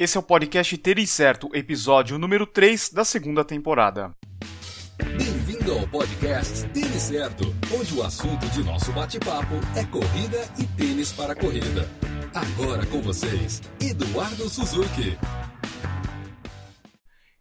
Esse é o podcast Ter Certo, episódio número 3 da segunda temporada. Bem-vindo ao podcast Tênis Certo, onde o assunto de nosso bate-papo é corrida e tênis para corrida. Agora com vocês, Eduardo Suzuki.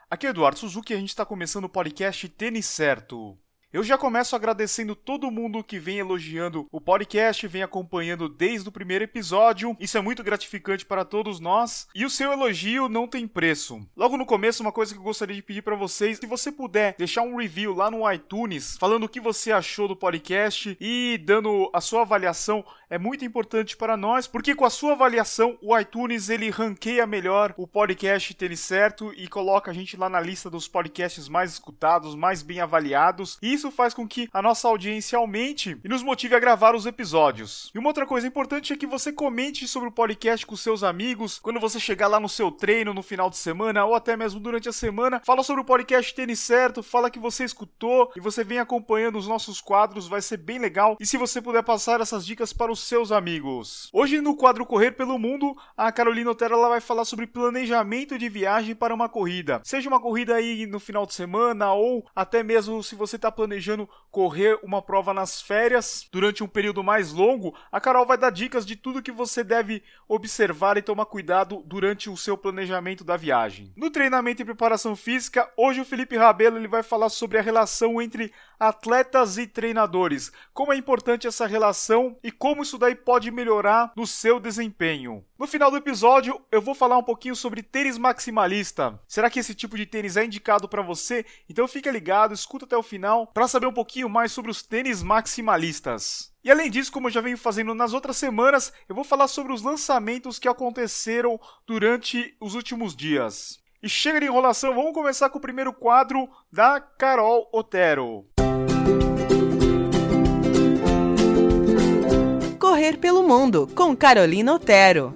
Aqui é Eduardo Suzuki e a gente está começando o podcast Tênis Certo. Eu já começo agradecendo todo mundo que vem elogiando o podcast, vem acompanhando desde o primeiro episódio. Isso é muito gratificante para todos nós. E o seu elogio não tem preço. Logo no começo, uma coisa que eu gostaria de pedir para vocês, se você puder deixar um review lá no iTunes, falando o que você achou do podcast e dando a sua avaliação, é muito importante para nós, porque com a sua avaliação, o iTunes ele ranqueia melhor o podcast Tênis Certo e coloca a gente lá na lista dos podcasts mais escutados, mais bem avaliados. E isso faz com que a nossa audiência aumente e nos motive a gravar os episódios. E uma outra coisa importante é que você comente sobre o podcast com seus amigos, quando você chegar lá no seu treino no final de semana ou até mesmo durante a semana, fala sobre o podcast Tênis Certo, fala que você escutou e você vem acompanhando os nossos quadros, vai ser bem legal. E se você puder passar essas dicas para os seus amigos. Hoje no quadro Correr pelo Mundo, a Carolina Otero ela vai falar sobre planejamento de viagem para uma corrida. Seja uma corrida aí no final de semana ou até mesmo se você está planejando planejando correr uma prova nas férias durante um período mais longo, a Carol vai dar dicas de tudo que você deve observar e tomar cuidado durante o seu planejamento da viagem. No treinamento e preparação física, hoje o Felipe Rabelo ele vai falar sobre a relação entre atletas e treinadores, como é importante essa relação e como isso daí pode melhorar no seu desempenho. No final do episódio, eu vou falar um pouquinho sobre tênis maximalista. Será que esse tipo de tênis é indicado para você? Então fica ligado, escuta até o final para saber um pouquinho mais sobre os tênis maximalistas. E além disso, como eu já venho fazendo nas outras semanas, eu vou falar sobre os lançamentos que aconteceram durante os últimos dias. E chega de enrolação, vamos começar com o primeiro quadro da Carol Otero. Correr pelo Mundo, com Carolina Otero.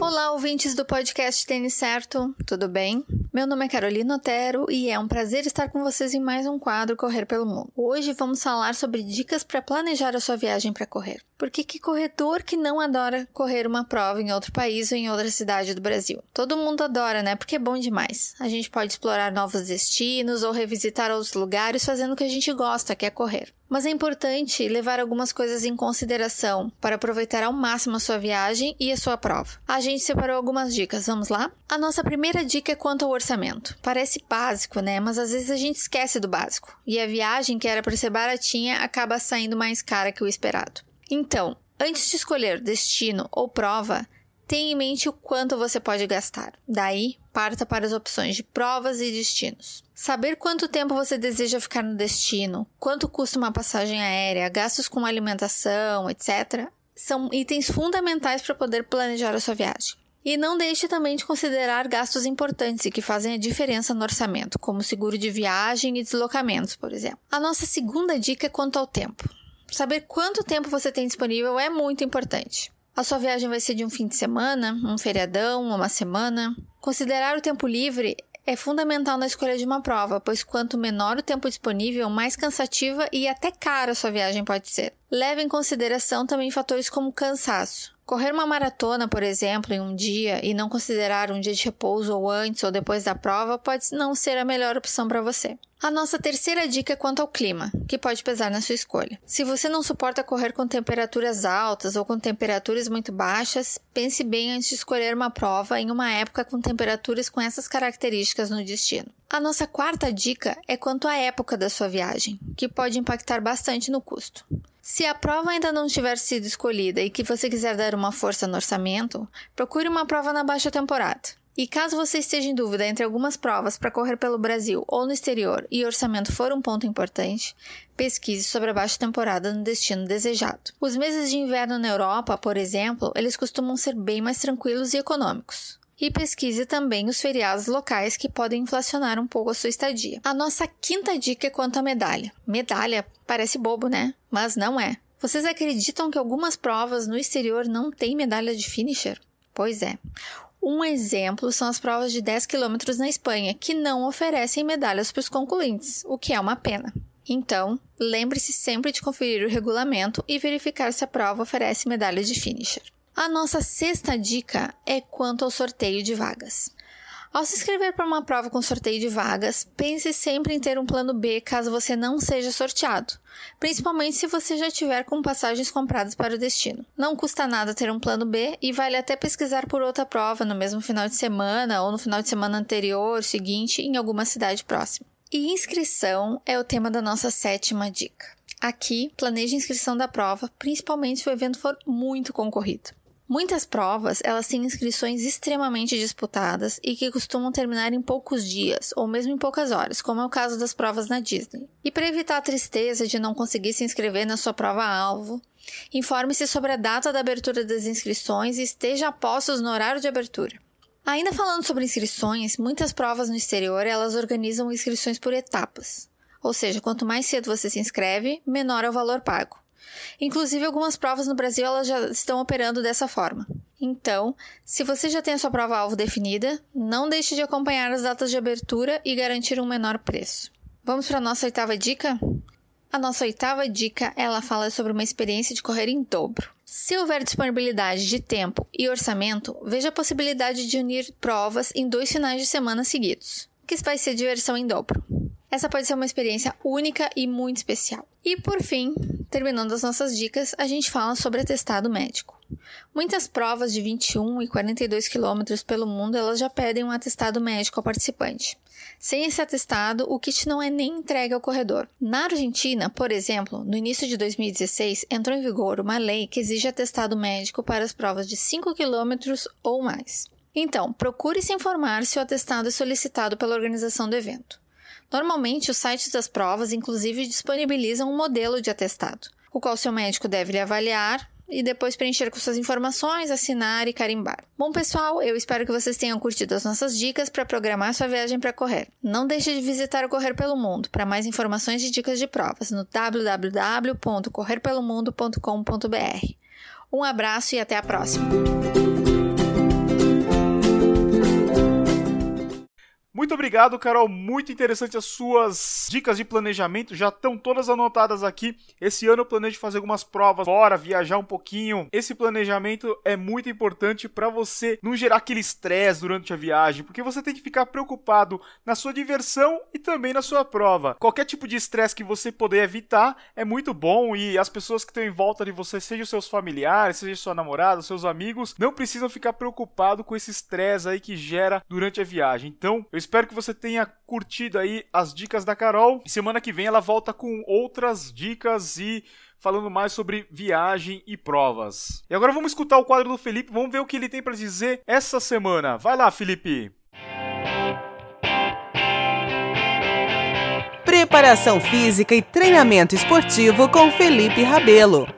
Olá, ouvintes do podcast Tênis Certo, tudo bem? Meu nome é Carolina Otero e é um prazer estar com vocês em mais um quadro Correr pelo Mundo. Hoje vamos falar sobre dicas para planejar a sua viagem para correr. Porque que corredor que não adora correr uma prova em outro país ou em outra cidade do Brasil? Todo mundo adora, né? Porque é bom demais. A gente pode explorar novos destinos ou revisitar outros lugares fazendo o que a gente gosta, que é correr. Mas é importante levar algumas coisas em consideração para aproveitar ao máximo a sua viagem e a sua prova. A gente separou algumas dicas, vamos lá? A nossa primeira dica é quanto ao orçamento. Parece básico, né? Mas às vezes a gente esquece do básico. E a viagem, que era para ser baratinha, acaba saindo mais cara que o esperado. Então, antes de escolher destino ou prova, tenha em mente o quanto você pode gastar. Daí, parta para as opções de provas e destinos. Saber quanto tempo você deseja ficar no destino, quanto custa uma passagem aérea, gastos com alimentação, etc., são itens fundamentais para poder planejar a sua viagem. E não deixe também de considerar gastos importantes e que fazem a diferença no orçamento, como seguro de viagem e deslocamentos, por exemplo. A nossa segunda dica é quanto ao tempo. Saber quanto tempo você tem disponível é muito importante. A sua viagem vai ser de um fim de semana, um feriadão, uma semana. Considerar o tempo livre é fundamental na escolha de uma prova, pois quanto menor o tempo disponível, mais cansativa e até cara a sua viagem pode ser. Leve em consideração também fatores como cansaço. Correr uma maratona, por exemplo, em um dia e não considerar um dia de repouso ou antes ou depois da prova pode não ser a melhor opção para você. A nossa terceira dica é quanto ao clima, que pode pesar na sua escolha. Se você não suporta correr com temperaturas altas ou com temperaturas muito baixas, pense bem antes de escolher uma prova em uma época com temperaturas com essas características no destino. A nossa quarta dica é quanto à época da sua viagem, que pode impactar bastante no custo. Se a prova ainda não tiver sido escolhida e que você quiser dar uma força no orçamento, procure uma prova na baixa temporada. E caso você esteja em dúvida entre algumas provas para correr pelo Brasil ou no exterior e orçamento for um ponto importante, pesquise sobre a baixa temporada no destino desejado. Os meses de inverno na Europa, por exemplo, eles costumam ser bem mais tranquilos e econômicos e pesquise também os feriados locais que podem inflacionar um pouco a sua estadia. A nossa quinta dica é quanto à medalha. Medalha parece bobo, né? Mas não é. Vocês acreditam que algumas provas no exterior não têm medalha de finisher? Pois é. Um exemplo são as provas de 10 km na Espanha, que não oferecem medalhas para os concluintes, o que é uma pena. Então, lembre-se sempre de conferir o regulamento e verificar se a prova oferece medalha de finisher. A nossa sexta dica é quanto ao sorteio de vagas. Ao se inscrever para uma prova com sorteio de vagas, pense sempre em ter um plano B caso você não seja sorteado, principalmente se você já tiver com passagens compradas para o destino. Não custa nada ter um plano B e vale até pesquisar por outra prova no mesmo final de semana ou no final de semana anterior, seguinte, em alguma cidade próxima. E inscrição é o tema da nossa sétima dica. Aqui, planeje a inscrição da prova, principalmente se o evento for muito concorrido. Muitas provas, elas têm inscrições extremamente disputadas e que costumam terminar em poucos dias ou mesmo em poucas horas, como é o caso das provas na Disney. E para evitar a tristeza de não conseguir se inscrever na sua prova-alvo, informe-se sobre a data da abertura das inscrições e esteja a postos no horário de abertura. Ainda falando sobre inscrições, muitas provas no exterior, elas organizam inscrições por etapas. Ou seja, quanto mais cedo você se inscreve, menor é o valor pago. Inclusive, algumas provas no Brasil elas já estão operando dessa forma. Então, se você já tem a sua prova-alvo definida, não deixe de acompanhar as datas de abertura e garantir um menor preço. Vamos para a nossa oitava dica? A nossa oitava dica, ela fala sobre uma experiência de correr em dobro. Se houver disponibilidade de tempo e orçamento, veja a possibilidade de unir provas em dois finais de semana seguidos, que vai ser diversão em dobro. Essa pode ser uma experiência única e muito especial. E por fim, terminando as nossas dicas, a gente fala sobre atestado médico. Muitas provas de 21 e 42 quilômetros pelo mundo elas já pedem um atestado médico ao participante. Sem esse atestado, o kit não é nem entregue ao corredor. Na Argentina, por exemplo, no início de 2016, entrou em vigor uma lei que exige atestado médico para as provas de 5 quilômetros ou mais. Então, procure se informar se o atestado é solicitado pela organização do evento. Normalmente, os sites das provas, inclusive, disponibilizam um modelo de atestado, o qual seu médico deve lhe avaliar e depois preencher com suas informações, assinar e carimbar. Bom, pessoal, eu espero que vocês tenham curtido as nossas dicas para programar sua viagem para correr. Não deixe de visitar o Correr pelo Mundo para mais informações e dicas de provas no www.correrpelomundo.com.br. Um abraço e até a próxima! Muito obrigado, Carol. Muito interessante as suas dicas de planejamento. Já estão todas anotadas aqui. Esse ano eu planejo fazer algumas provas fora, viajar um pouquinho. Esse planejamento é muito importante para você não gerar aquele estresse durante a viagem, porque você tem que ficar preocupado na sua diversão e também na sua prova. Qualquer tipo de estresse que você puder evitar é muito bom e as pessoas que estão em volta de você, seja os seus familiares, seja sua namorada, seus amigos, não precisam ficar preocupados com esse estresse aí que gera durante a viagem. Então, eu espero que você tenha curtido aí as dicas da Carol. Semana que vem ela volta com outras dicas e falando mais sobre viagem e provas. E agora vamos escutar o quadro do Felipe, vamos ver o que ele tem para dizer essa semana. Vai lá, Felipe. Preparação física e treinamento esportivo com Felipe Rabelo.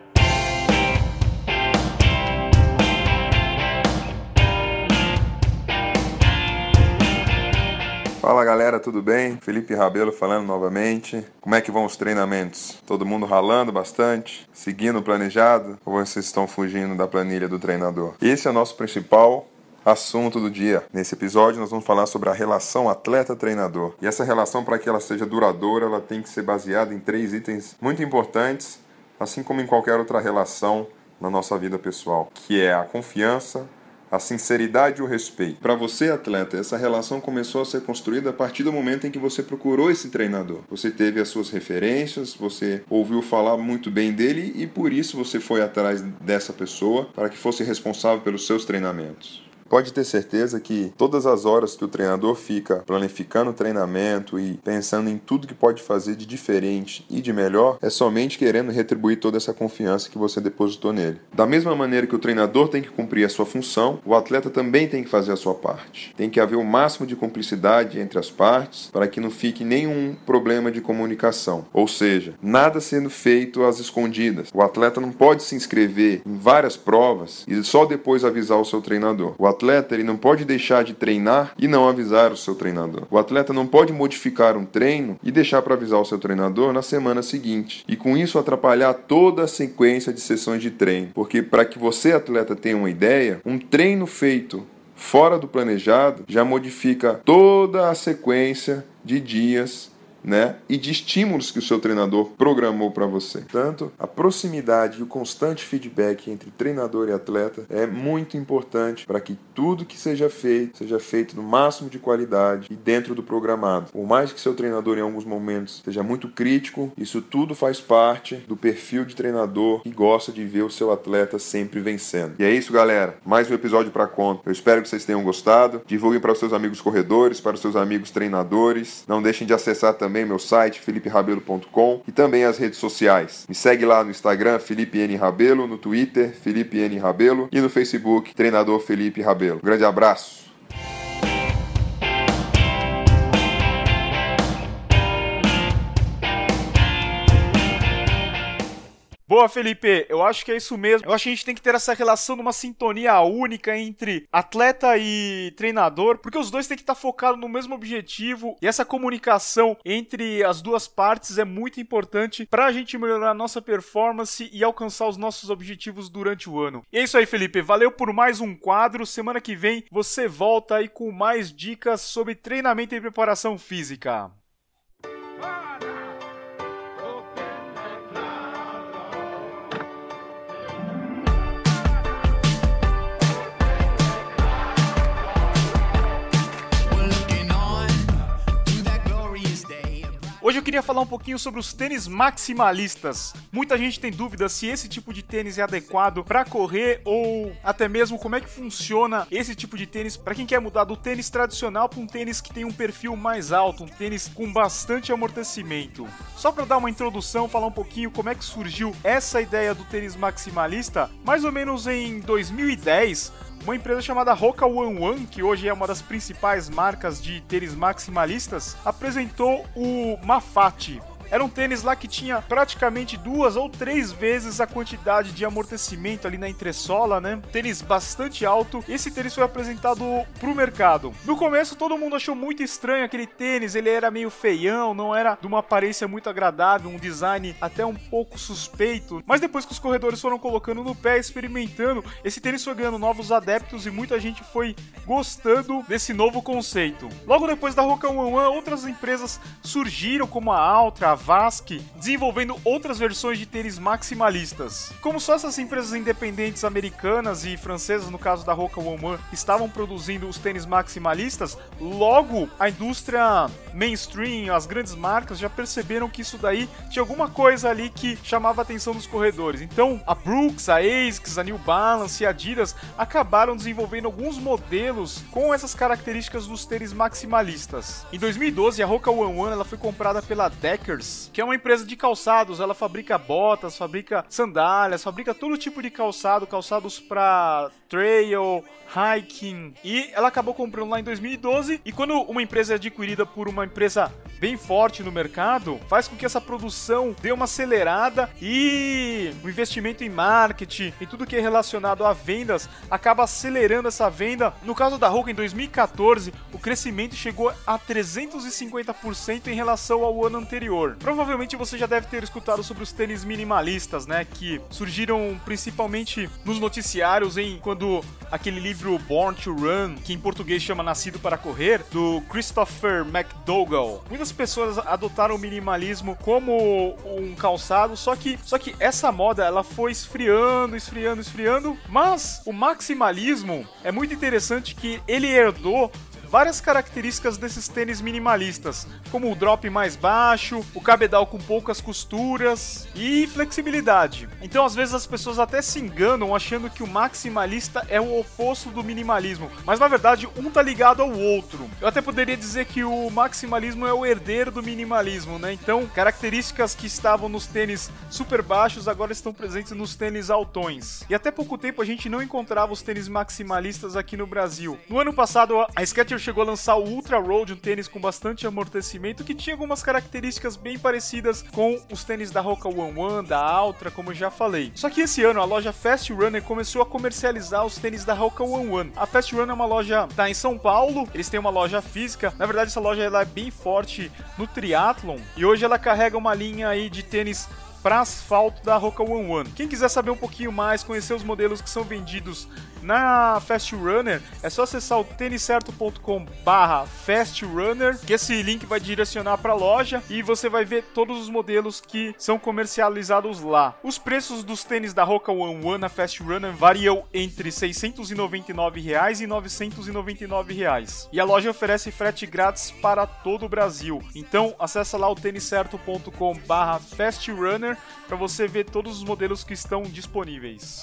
Fala galera, tudo bem? Felipe Rabelo falando novamente. Como é que vão os treinamentos? Todo mundo ralando bastante, seguindo o planejado ou vocês estão fugindo da planilha do treinador? Esse é o nosso principal assunto do dia. Nesse episódio nós vamos falar sobre a relação atleta-treinador. E essa relação para que ela seja duradoura, ela tem que ser baseada em três itens muito importantes, assim como em qualquer outra relação na nossa vida pessoal, que é a confiança, a sinceridade e o respeito. Para você, atleta, essa relação começou a ser construída a partir do momento em que você procurou esse treinador. Você teve as suas referências, você ouviu falar muito bem dele e por isso você foi atrás dessa pessoa para que fosse responsável pelos seus treinamentos. Pode ter certeza que todas as horas que o treinador fica planificando o treinamento e pensando em tudo que pode fazer de diferente e de melhor, é somente querendo retribuir toda essa confiança que você depositou nele. Da mesma maneira que o treinador tem que cumprir a sua função, o atleta também tem que fazer a sua parte. Tem que haver o máximo de cumplicidade entre as partes para que não fique nenhum problema de comunicação. Ou seja, nada sendo feito às escondidas. O atleta não pode se inscrever em várias provas e só depois avisar o seu treinador. O atleta ele não pode deixar de treinar e não avisar o seu treinador. O atleta não pode modificar um treino e deixar para avisar o seu treinador na semana seguinte. E com isso atrapalhar toda a sequência de sessões de treino. Porque para que você, atleta, tenha uma ideia, um treino feito fora do planejado já modifica toda a sequência de dias né? E de estímulos que o seu treinador programou para você. Tanto a proximidade e o constante feedback entre treinador e atleta é muito importante para que tudo que seja feito seja feito no máximo de qualidade e dentro do programado. Por mais que seu treinador em alguns momentos seja muito crítico, isso tudo faz parte do perfil de treinador que gosta de ver o seu atleta sempre vencendo. E é isso, galera. Mais um episódio para conta. Eu espero que vocês tenham gostado. Divulguem para os seus amigos corredores, para os seus amigos treinadores. Não deixem de acessar também meu site feliperabelo.com e também as redes sociais. Me segue lá no Instagram Felipe N Rabelo, no Twitter Felipe N Rabelo e no Facebook Treinador Felipe Rabelo. Um grande abraço. Boa, Felipe. Eu acho que é isso mesmo. Eu acho que a gente tem que ter essa relação numa sintonia única entre atleta e treinador, porque os dois têm que estar focados no mesmo objetivo e essa comunicação entre as duas partes é muito importante para a gente melhorar a nossa performance e alcançar os nossos objetivos durante o ano. E é isso aí, Felipe. Valeu por mais um quadro. Semana que vem você volta aí com mais dicas sobre treinamento e preparação física. Eu queria falar um pouquinho sobre os tênis maximalistas. Muita gente tem dúvida se esse tipo de tênis é adequado para correr ou até mesmo como é que funciona esse tipo de tênis para quem quer mudar do tênis tradicional para um tênis que tem um perfil mais alto, um tênis com bastante amortecimento. Só para dar uma introdução, falar um pouquinho como é que surgiu essa ideia do tênis maximalista, mais ou menos em 2010, uma empresa chamada Roca One One, que hoje é uma das principais marcas de tênis maximalistas, apresentou o Mafate, era um tênis lá que tinha praticamente duas ou três vezes a quantidade de amortecimento ali na entressola, né? Tênis bastante alto. Esse tênis foi apresentado pro mercado. No começo todo mundo achou muito estranho aquele tênis, ele era meio feião, não era de uma aparência muito agradável, um design até um pouco suspeito. Mas depois que os corredores foram colocando no pé, experimentando, esse tênis foi ganhando novos adeptos e muita gente foi gostando desse novo conceito. Logo depois da Roca One One, outras empresas surgiram como a Altra, a Vask, desenvolvendo outras versões de tênis maximalistas. Como só essas empresas independentes americanas e francesas, no caso da Roca Woman, estavam produzindo os tênis maximalistas, logo a indústria mainstream, as grandes marcas já perceberam que isso daí tinha alguma coisa ali que chamava a atenção dos corredores. Então, a Brooks, a ASICS, a New Balance e a Adidas acabaram desenvolvendo alguns modelos com essas características dos tênis maximalistas. Em 2012, a Roca One One ela foi comprada pela Deckers, que é uma empresa de calçados. Ela fabrica botas, fabrica sandálias, fabrica todo tipo de calçado, calçados para trail, hiking. E ela acabou comprando lá em 2012. E quando uma empresa é adquirida por uma empresa bem forte no mercado, faz com que essa produção dê uma acelerada e o investimento em marketing e tudo que é relacionado a vendas acaba acelerando essa venda. No caso da Roca, em 2014, o crescimento chegou a 350% em relação ao ano anterior. Provavelmente você já deve ter escutado sobre os tênis minimalistas, né, que surgiram principalmente nos noticiários em quando aquele livro Born to Run, que em português chama Nascido para Correr, do Christopher McDougall. Muitas pessoas adotaram o minimalismo como um calçado, só que só que essa moda ela foi esfriando, esfriando, esfriando, mas o maximalismo é muito interessante que ele herdou várias características desses tênis minimalistas, como o drop mais baixo, o cabedal com poucas costuras e flexibilidade. Então, às vezes as pessoas até se enganam achando que o maximalista é o oposto do minimalismo, mas na verdade um tá ligado ao outro. Eu até poderia dizer que o maximalismo é o herdeiro do minimalismo, né? Então, características que estavam nos tênis super baixos agora estão presentes nos tênis altões. E até pouco tempo a gente não encontrava os tênis maximalistas aqui no Brasil. No ano passado, a Skechers chegou a lançar o Ultra Road, um tênis com bastante amortecimento que tinha algumas características bem parecidas com os tênis da Roca One One, da Ultra, como eu já falei. Só que esse ano a loja Fast Runner começou a comercializar os tênis da Roca One One. A Fast Runner é uma loja tá em São Paulo, eles têm uma loja física. Na verdade, essa loja ela é bem forte no triathlon e hoje ela carrega uma linha aí de tênis para asfalto da Roca One One. Quem quiser saber um pouquinho mais, conhecer os modelos que são vendidos na Fast Runner, é só acessar o têniscerto.com barra Fast Runner, que esse link vai direcionar para a loja e você vai ver todos os modelos que são comercializados lá. Os preços dos tênis da Roca One One na Fast Runner variam entre 699 reais e 999 reais. E a loja oferece frete grátis para todo o Brasil. Então acessa lá o têniscerto.com barra Fast Runner para você ver todos os modelos que estão disponíveis.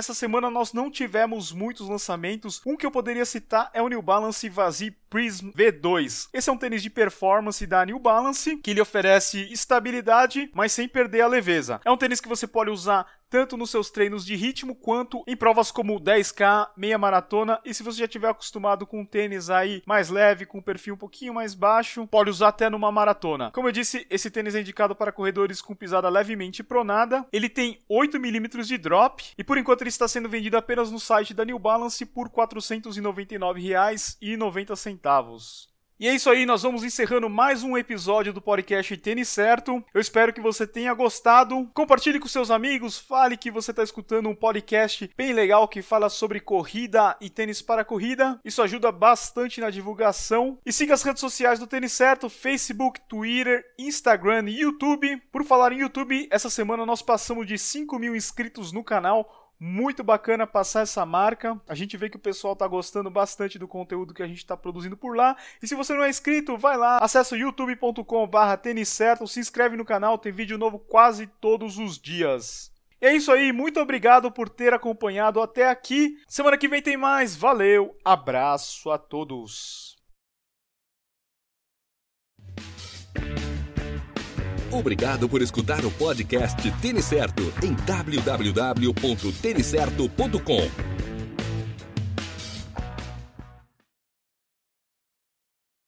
Nessa semana nós não tivemos muitos lançamentos. Um que eu poderia citar é o New Balance Vazee Prism V2. Esse é um tênis de performance da New Balance que lhe oferece estabilidade, mas sem perder a leveza. É um tênis que você pode usar tanto nos seus treinos de ritmo quanto em provas como 10K, meia maratona. E se você já tiver acostumado com um tênis aí mais leve, com um perfil um pouquinho mais baixo, pode usar até numa maratona. Como eu disse, esse tênis é indicado para corredores com pisada levemente pronada. Ele tem 8 milímetros de drop e por enquanto ele está sendo vendido apenas no site da New Balance por R$ 499,90. E é isso aí, nós vamos encerrando mais um episódio do podcast Tênis Certo. Eu espero que você tenha gostado. Compartilhe com seus amigos, fale que você está escutando um podcast bem legal que fala sobre corrida e tênis para corrida. Isso ajuda bastante na divulgação. E siga as redes sociais do Tênis Certo: Facebook, Twitter, Instagram e YouTube. Por falar em YouTube, essa semana nós passamos de 5 mil inscritos no canal muito bacana passar essa marca. A gente vê que o pessoal tá gostando bastante do conteúdo que a gente está produzindo por lá. E se você não é inscrito, vai lá, acessa youtube.com/barra certo, se inscreve no canal, tem vídeo novo quase todos os dias. E é isso aí, muito obrigado por ter acompanhado até aqui. Semana que vem tem mais. Valeu, abraço a todos. Obrigado por escutar o podcast Tênis Certo em www.tenicerto.com.